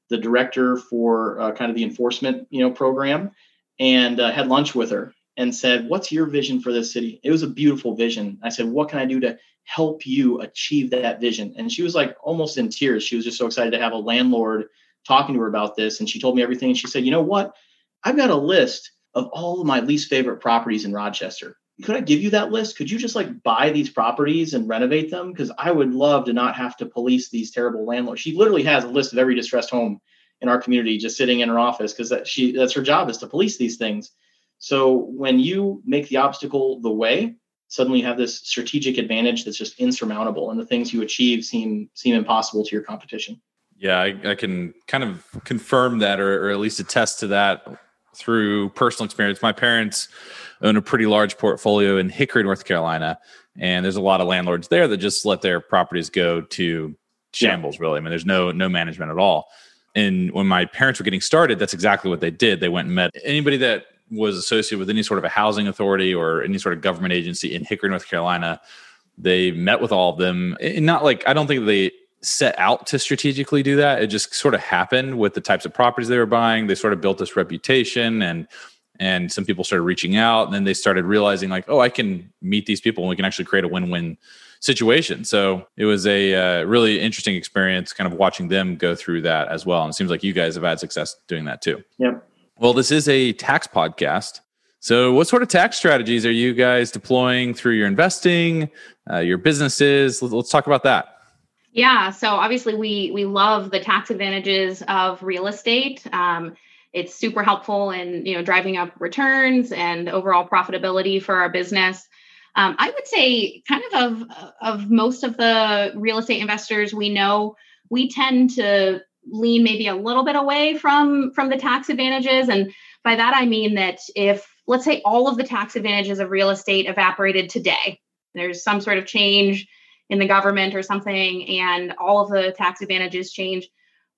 the director for uh, kind of the enforcement you know program and uh, had lunch with her and said, "What's your vision for this city?" It was a beautiful vision. I said, "What can I do to help you achieve that vision?" And she was like almost in tears. She was just so excited to have a landlord talking to her about this. And she told me everything. And she said, "You know what? I've got a list of all of my least favorite properties in Rochester could I give you that list? Could you just like buy these properties and renovate them? Because I would love to not have to police these terrible landlords. She literally has a list of every distressed home in our community just sitting in her office because that she that's her job is to police these things. So when you make the obstacle the way, suddenly you have this strategic advantage that's just insurmountable, and the things you achieve seem seem impossible to your competition. Yeah, I, I can kind of confirm that, or, or at least attest to that through personal experience. My parents own a pretty large portfolio in Hickory, North Carolina, and there's a lot of landlords there that just let their properties go to shambles. Yeah. Really, I mean, there's no no management at all. And when my parents were getting started, that's exactly what they did. They went and met anybody that was associated with any sort of a housing authority or any sort of government agency in Hickory, North Carolina. They met with all of them, and not like I don't think they set out to strategically do that. It just sort of happened with the types of properties they were buying. They sort of built this reputation and and some people started reaching out and then they started realizing like, oh, I can meet these people and we can actually create a win-win situation. So it was a uh, really interesting experience kind of watching them go through that as well. And it seems like you guys have had success doing that too. Yep. Well, this is a tax podcast. So, what sort of tax strategies are you guys deploying through your investing, uh, your businesses? Let's, let's talk about that. Yeah, so obviously we we love the tax advantages of real estate. Um, it's super helpful in you know driving up returns and overall profitability for our business. Um, I would say, kind of of of most of the real estate investors we know, we tend to lean maybe a little bit away from from the tax advantages, and by that I mean that if let's say all of the tax advantages of real estate evaporated today, there's some sort of change in the government or something and all of the tax advantages change,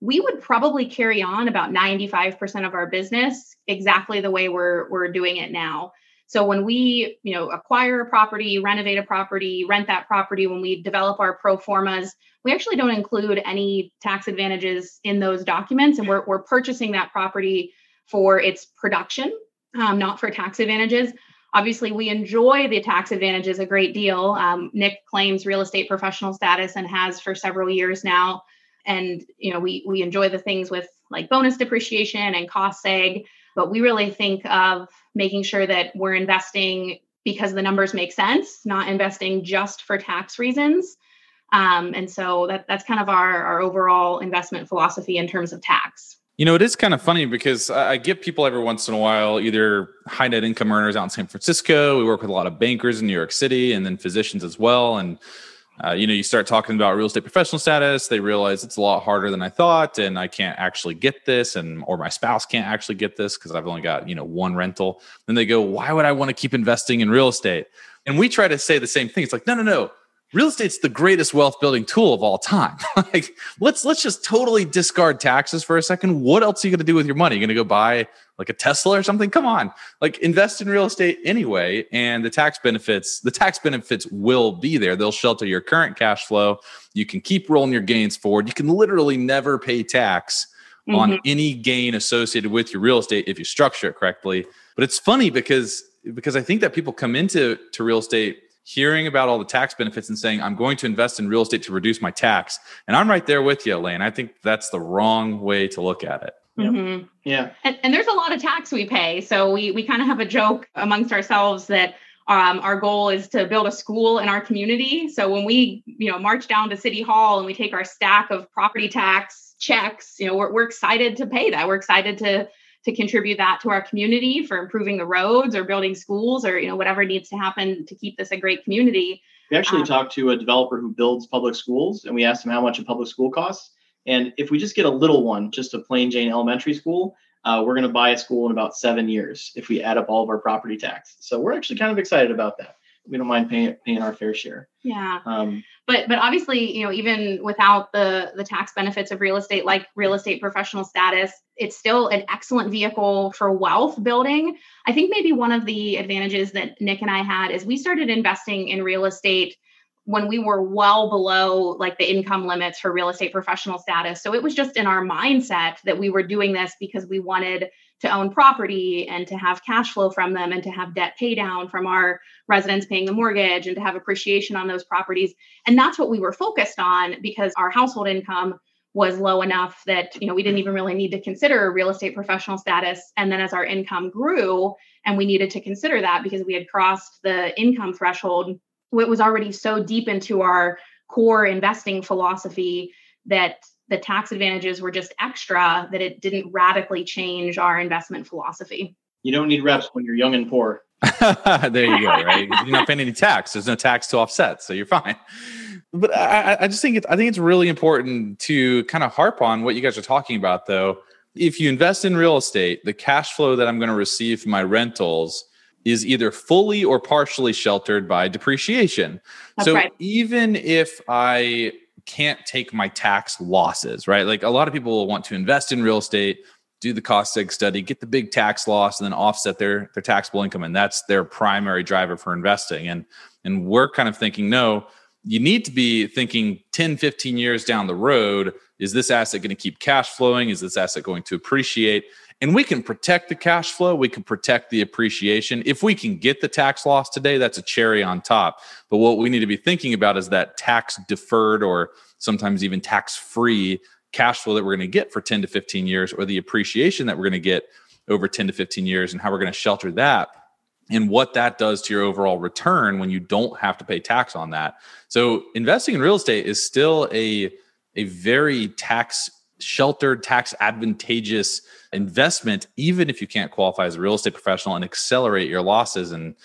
we would probably carry on about 95% of our business exactly the way we're we're doing it now. So when we, you know, acquire a property, renovate a property, rent that property, when we develop our pro formas, we actually don't include any tax advantages in those documents, and we're we're purchasing that property for its production, um, not for tax advantages. Obviously, we enjoy the tax advantages a great deal. Um, Nick claims real estate professional status and has for several years now. And you know, we we enjoy the things with like bonus depreciation and cost seg, but we really think of making sure that we're investing because the numbers make sense, not investing just for tax reasons. Um, and so that that's kind of our, our overall investment philosophy in terms of tax. You know, it is kind of funny because I get people every once in a while, either high net income earners out in San Francisco. We work with a lot of bankers in New York City and then physicians as well. And, uh, you know, you start talking about real estate professional status, they realize it's a lot harder than I thought. And I can't actually get this. And, or my spouse can't actually get this because I've only got, you know, one rental. Then they go, why would I want to keep investing in real estate? And we try to say the same thing. It's like, no, no, no real estate's the greatest wealth building tool of all time. like let's let's just totally discard taxes for a second. What else are you going to do with your money? You're going to go buy like a Tesla or something? Come on. Like invest in real estate anyway and the tax benefits, the tax benefits will be there. They'll shelter your current cash flow. You can keep rolling your gains forward. You can literally never pay tax mm-hmm. on any gain associated with your real estate if you structure it correctly. But it's funny because because I think that people come into to real estate hearing about all the tax benefits and saying, I'm going to invest in real estate to reduce my tax. And I'm right there with you, Elaine. I think that's the wrong way to look at it. Mm-hmm. Yeah. And, and, there's a lot of tax we pay. So we, we kind of have a joke amongst ourselves that um, our goal is to build a school in our community. So when we, you know, march down to City Hall and we take our stack of property tax checks, you know, we're, we're excited to pay that. We're excited to to contribute that to our community for improving the roads or building schools or you know whatever needs to happen to keep this a great community we actually um, talked to a developer who builds public schools and we asked him how much a public school costs and if we just get a little one just a plain jane elementary school uh, we're going to buy a school in about seven years if we add up all of our property tax so we're actually kind of excited about that we don't mind paying paying our fair share. Yeah. Um, but but obviously, you know, even without the the tax benefits of real estate, like real estate professional status, it's still an excellent vehicle for wealth building. I think maybe one of the advantages that Nick and I had is we started investing in real estate when we were well below like the income limits for real estate professional status. So it was just in our mindset that we were doing this because we wanted to own property and to have cash flow from them and to have debt pay down from our residents paying the mortgage and to have appreciation on those properties. And that's what we were focused on because our household income was low enough that you know we didn't even really need to consider real estate professional status and then as our income grew and we needed to consider that because we had crossed the income threshold it was already so deep into our core investing philosophy that the tax advantages were just extra that it didn't radically change our investment philosophy. You don't need reps when you're young and poor. there you go, right? you're not paying any tax. There's no tax to offset, so you're fine. But I, I just think it's I think it's really important to kind of harp on what you guys are talking about, though. If you invest in real estate, the cash flow that I'm going to receive from my rentals is either fully or partially sheltered by depreciation. That's so right. even if I can't take my tax losses, right? Like a lot of people will want to invest in real estate, do the cost seg study, get the big tax loss, and then offset their their taxable income, and that's their primary driver for investing. And and we're kind of thinking, no, you need to be thinking 10, 15 years down the road is this asset going to keep cash flowing? Is this asset going to appreciate? And we can protect the cash flow, we can protect the appreciation. If we can get the tax loss today, that's a cherry on top. But what we need to be thinking about is that tax deferred or sometimes even tax free cash flow that we're going to get for 10 to 15 years or the appreciation that we're going to get over 10 to 15 years and how we're going to shelter that and what that does to your overall return when you don't have to pay tax on that. So investing in real estate is still a a very tax sheltered, tax advantageous investment, even if you can't qualify as a real estate professional and accelerate your losses. And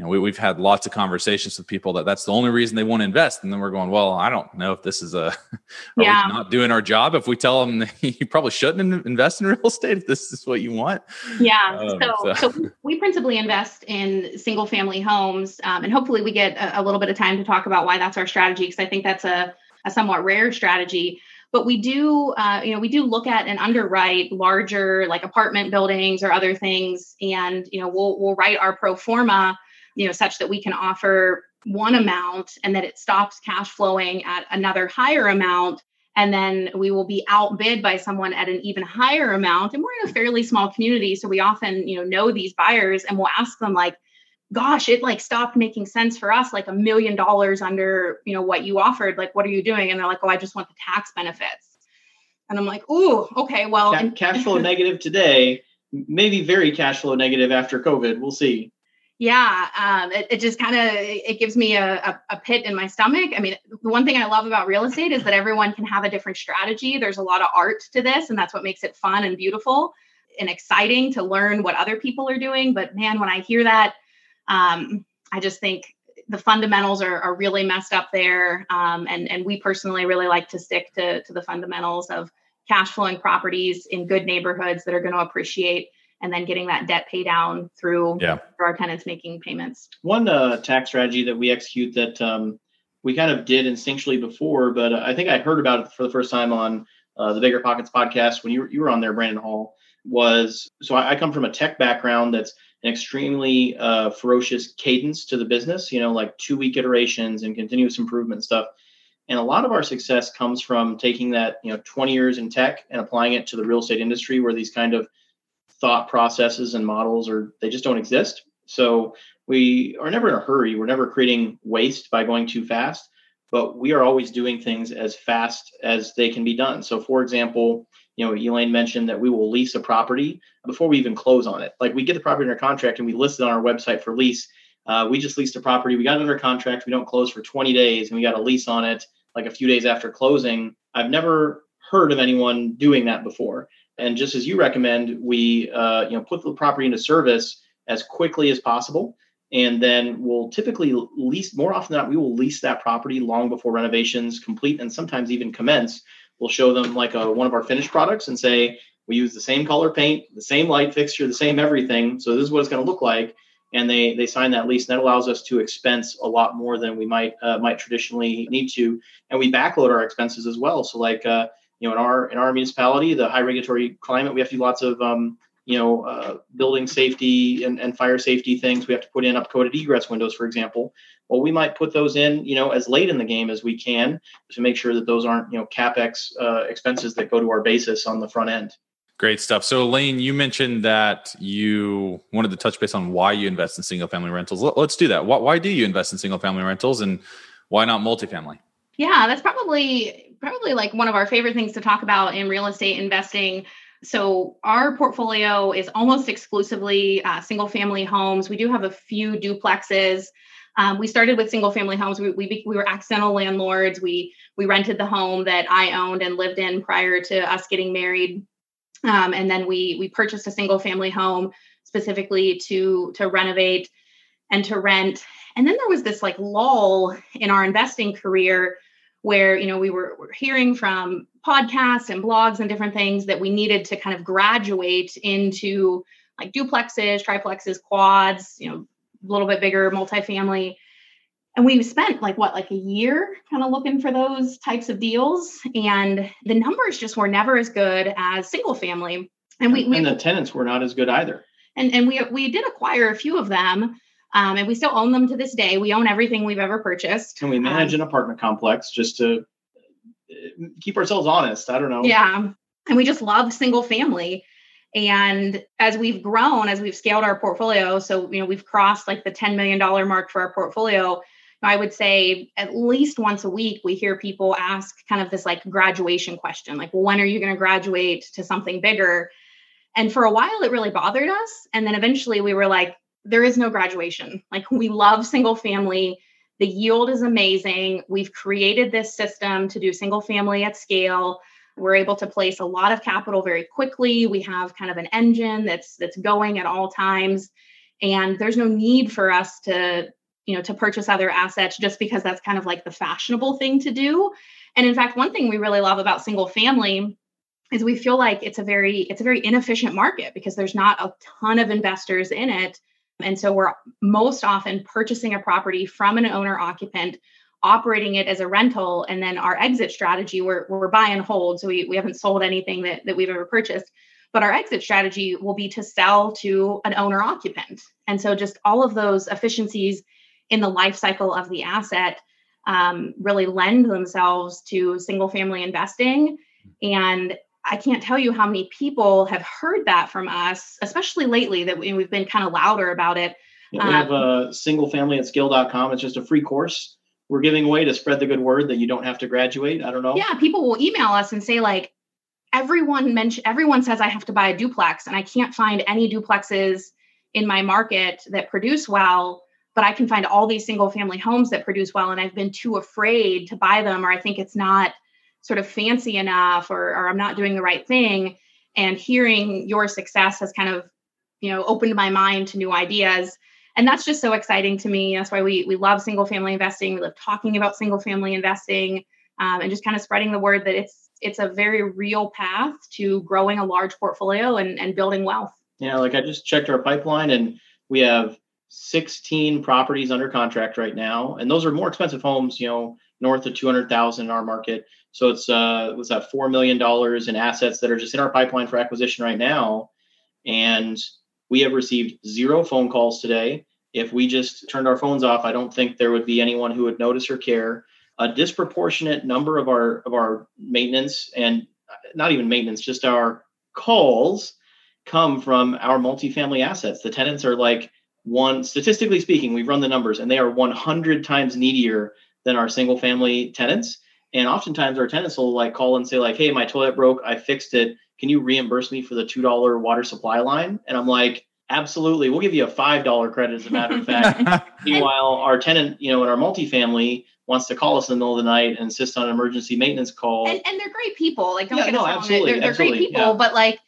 you know, we, have had lots of conversations with people that that's the only reason they want to invest. And then we're going, well, I don't know if this is a, yeah. not doing our job. If we tell them you probably shouldn't invest in real estate, if this is what you want. Yeah. Um, so, so, so, we principally invest in single family homes. Um, and hopefully we get a, a, little bit of time to talk about why that's our strategy. Cause I think that's a, a somewhat rare strategy but we do uh, you know we do look at and underwrite larger like apartment buildings or other things. And you know we'll we'll write our pro forma you know such that we can offer one amount and that it stops cash flowing at another higher amount. And then we will be outbid by someone at an even higher amount. And we're in a fairly small community so we often you know know these buyers and we'll ask them like gosh it like stopped making sense for us like a million dollars under you know what you offered like what are you doing? And they're like oh i just want the tax benefits. And i'm like ooh okay well and- cash flow negative today maybe very cash flow negative after covid we'll see. Yeah um, it, it, just kind of it gives me a, a, a, pit in my stomach. I mean the one thing i love about real estate is that everyone can have a different strategy. There's a lot of art to this and that's what makes it fun and beautiful and exciting to learn what other people are doing. But man when i hear that um, I just think the fundamentals are, are really messed up there. Um, and, and we personally really like to stick to, to the fundamentals of cash flowing properties in good neighborhoods that are going to appreciate and then getting that debt pay down through, yeah. through our tenants making payments. One uh, tax strategy that we execute that um, we kind of did instinctually before, but I think I heard about it for the first time on uh, the BiggerPockets podcast when you, you were on there, Brandon Hall, was so I, I come from a tech background that's an extremely uh, ferocious cadence to the business, you know, like two week iterations and continuous improvement stuff. And a lot of our success comes from taking that, you know, 20 years in tech and applying it to the real estate industry where these kind of thought processes and models are, they just don't exist. So we are never in a hurry. We're never creating waste by going too fast, but we are always doing things as fast as they can be done. So, for example, you know, Elaine mentioned that we will lease a property before we even close on it. Like we get the property under contract and we list it on our website for lease. Uh, we just leased a property. We got under contract. We don't close for 20 days and we got a lease on it like a few days after closing. I've never heard of anyone doing that before. And just as you recommend, we uh, you know put the property into service as quickly as possible, and then we'll typically lease more often than not we will lease that property long before renovations complete and sometimes even commence. We'll show them like a, one of our finished products and say we use the same color paint the same light fixture the same everything so this is what it's going to look like. And they they sign that lease and that allows us to expense a lot more than we might uh, might traditionally need to. And we backload our expenses as well. So like uh, you know in our in our municipality the high regulatory climate we have to do lots of um, you know, uh, building safety and, and fire safety things. We have to put in upcoded egress windows, for example. Well, we might put those in, you know, as late in the game as we can to make sure that those aren't, you know, capex uh, expenses that go to our basis on the front end. Great stuff. So, Elaine, you mentioned that you wanted to touch base on why you invest in single family rentals. Let's do that. Why, why do you invest in single family rentals, and why not multifamily? Yeah, that's probably probably like one of our favorite things to talk about in real estate investing so our portfolio is almost exclusively uh, single family homes. We do have a few duplexes. Um, we started with single family homes. We, we, we were accidental landlords. We we rented the home that I owned and lived in prior to us getting married, um, and then we we purchased a single family home specifically to to renovate and to rent. And then there was this like lull in our investing career where you know we were, were hearing from podcasts and blogs and different things that we needed to kind of graduate into like duplexes, triplexes, quads, you know, a little bit bigger multifamily. And we spent like what, like a year kind of looking for those types of deals. And the numbers just were never as good as single family. And we, we and the tenants were not as good either. And and we we did acquire a few of them. Um, and we still own them to this day. We own everything we've ever purchased. Can we manage um, an apartment complex just to uh, keep ourselves honest? I don't know. Yeah. And we just love single family. And as we've grown, as we've scaled our portfolio, so you know, we've crossed like the $10 million mark for our portfolio. I would say at least once a week, we hear people ask kind of this like graduation question, like, well, when are you going to graduate to something bigger? And for a while, it really bothered us. And then eventually we were like, there is no graduation. Like, we love single family. The yield is amazing. We've created this system to do single family at scale. We're able to place a lot of capital very quickly. We have kind of an engine that's that's going at all times. And there's no need for us to, you know, to purchase other assets just because that's kind of like the fashionable thing to do. And in fact, one thing we really love about single family is we feel like it's a very it's a very inefficient market because there's not a ton of investors in it and so we're most often purchasing a property from an owner occupant operating it as a rental and then our exit strategy we're, we're buy and hold so we, we haven't sold anything that, that we've ever purchased. But our exit strategy will be to sell to an owner occupant. And so just all of those efficiencies in the life cycle of the asset um, really lend themselves to single family investing and I can't tell you how many people have heard that from us, especially lately that we, have been kind of louder about it. Yeah, we um, have a single family at scale.com. It's just a free course we're giving away to spread the good word that you don't have to graduate. I don't know. Yeah, people will email us and say like everyone mention everyone says I have to buy a duplex and I can't find any duplexes in my market that produce well, but I can find all these single family homes that produce well and I've been too afraid to buy them or I think it's not sort of fancy enough or, or I'm not doing the right thing. And hearing your success has kind of, you know, opened my mind to new ideas. And that's just so exciting to me. That's why we we love single family investing. We love talking about single family investing um, and just kind of spreading the word that it's it's a very real path to growing a large portfolio and, and building wealth. Yeah, like I just checked our pipeline and we have 16 properties under contract right now. And those are more expensive homes, you know, north of 200,000 in our market. So it's uh, was that four million dollars in assets that are just in our pipeline for acquisition right now, and we have received zero phone calls today. If we just turned our phones off, I don't think there would be anyone who would notice or care. A disproportionate number of our of our maintenance and not even maintenance, just our calls come from our multifamily assets. The tenants are like one statistically speaking, we've run the numbers, and they are 100 times needier than our single family tenants. And oftentimes our tenants will like call and say like, "Hey, my toilet broke. I fixed it. Can you reimburse me for the two dollar water supply line?" And I'm like, "Absolutely. We'll give you a five dollar credit." As a matter of fact. Meanwhile, our tenant, you know, in our multifamily wants to call us in the middle of the night and insist on an emergency maintenance call. And, and they're great people. Like, don't yeah, get no, us wrong. Absolutely, they're, they're absolutely, great people, yeah. but like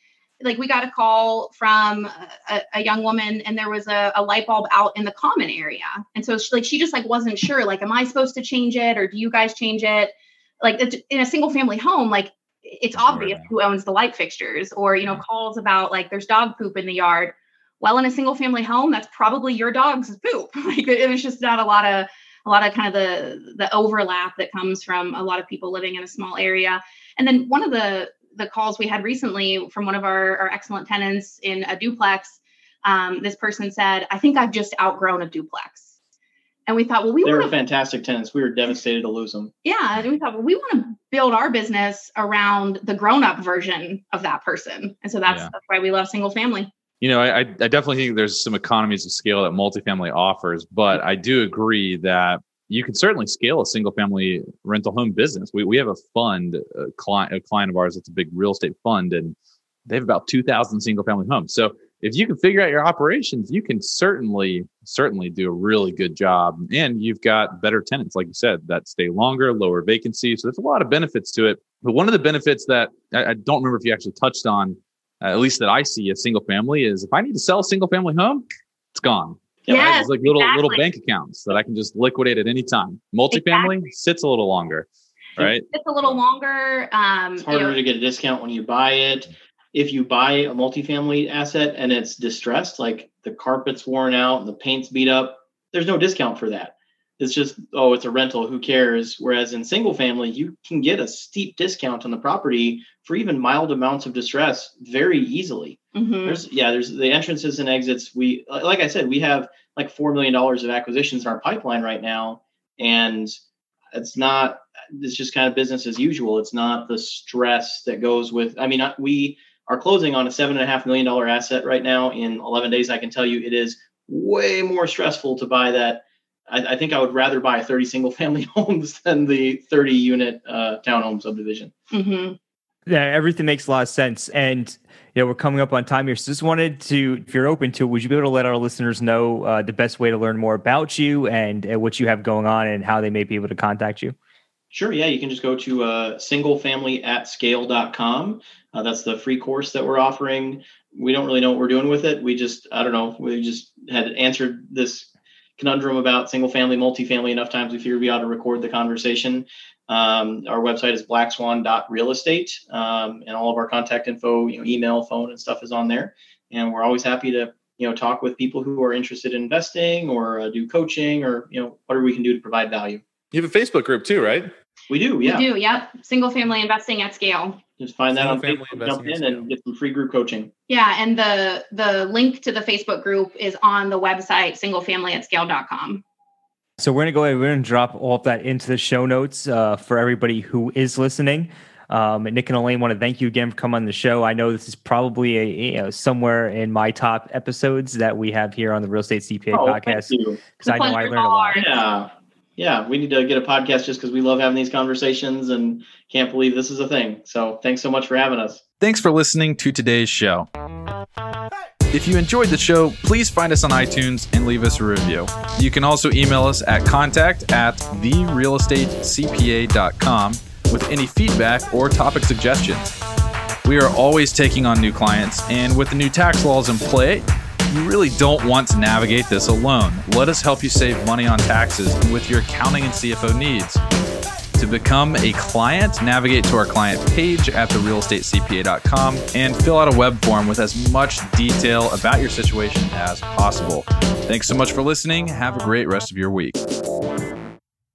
like we got a call from a, a, young woman and there was a, a, light bulb out in the common area and so she, like she just like wasn't sure like am i supposed to change it or do you guys change it like in a single family home like it's obvious who owns the light fixtures or you know calls about like there's dog poop in the yard. Well in a single family home that's probably your dog's poop. Like it was just not a lot of a lot of kind of the the overlap that comes from a lot of people living in a small area. And then one of the the calls we had recently from one of our, our excellent tenants in a duplex um, this person said i think i've just outgrown a duplex and we thought, well, we they were fantastic tenants. We were devastated to lose them. Yeah, and we thought, well, we want to build our business around the grown-up version of that person, and so that's yeah. that's why we love single family. You know, I, I definitely think there's some economies of scale that multifamily offers, but I do agree that you can certainly scale a single family rental home business. We, we have a fund, a client, a client of ours that's a big real estate fund, and they have about 2,000 single family homes. So if you can figure out your operations, you can certainly, certainly do a really good job. And you've got better tenants, like you said, that stay longer, lower vacancy. So there's a lot of benefits to it. But one of the benefits that I, I don't remember if you actually touched on, uh, at least that I see a single family, is if I need to sell a single family home, it's gone. Yeah, yes, It's like little exactly. little bank accounts that I can just liquidate at any time. Multifamily exactly. sits a little longer, right? It's a little longer. Um, it's harder you know, to get a discount when you buy it if you buy a multifamily asset and it's distressed, like the carpet's worn out, the paint's beat up, there's no discount for that. It's just, oh, it's a rental, who cares? Whereas in single family, you can get a steep discount on the property for even mild amounts of distress very easily. Mm-hmm. There's yeah, there's the entrances and exits. We like I said, we have like four million dollars of acquisitions in our pipeline right now, and it's not. It's just kind of business as usual. It's not the stress that goes with. I mean, we are closing on a seven and a half million dollar asset right now in 11 days. I can tell you, it is way more stressful to buy that. I, I think I would rather buy 30 single family homes than the 30 unit uh, townhome subdivision. Mm-hmm. Yeah, everything makes a lot of sense. And you know, we're coming up on time here. So just wanted to, if you're open to, it, would you be able to let our listeners know uh, the best way to learn more about you and uh, what you have going on and how they may be able to contact you? Sure. Yeah, you can just go to uh, singlefamilyatscale.com. Uh, that's the free course that we're offering. We don't really know what we're doing with it. We just, I don't know, we just had answered this conundrum about single family, multifamily enough times we figured we ought to record the conversation. Um, our website is blackswan.realestate, um, and all of our contact info, you know, email, phone, and stuff is on there. And we're always happy to, you know, talk with people who are interested in investing or uh, do coaching or, you know, whatever we can do to provide value. You have a Facebook group too, right? We do, yeah. We do, yep. Single family investing at scale. Just find that Single on Facebook, jump in and get some free group coaching. Yeah, and the the link to the Facebook group is on the website singlefamilyatscale.com. So we're gonna go ahead. We're gonna drop all of that into the show notes uh, for everybody who is listening. Um, Nick and Elaine want to thank you again for coming on the show. I know this is probably a, you know, somewhere in my top episodes that we have here on the Real Estate CPA oh, podcast because I know I learned a lot. Yeah, yeah, we need to get a podcast just because we love having these conversations and can't believe this is a thing. So thanks so much for having us. Thanks for listening to today's show. If you enjoyed the show, please find us on iTunes and leave us a review. You can also email us at contact at therealestatecpa.com with any feedback or topic suggestions. We are always taking on new clients, and with the new tax laws in play, you really don't want to navigate this alone. Let us help you save money on taxes with your accounting and CFO needs. To become a client, navigate to our client page at therealestatecpa.com and fill out a web form with as much detail about your situation as possible. Thanks so much for listening. Have a great rest of your week.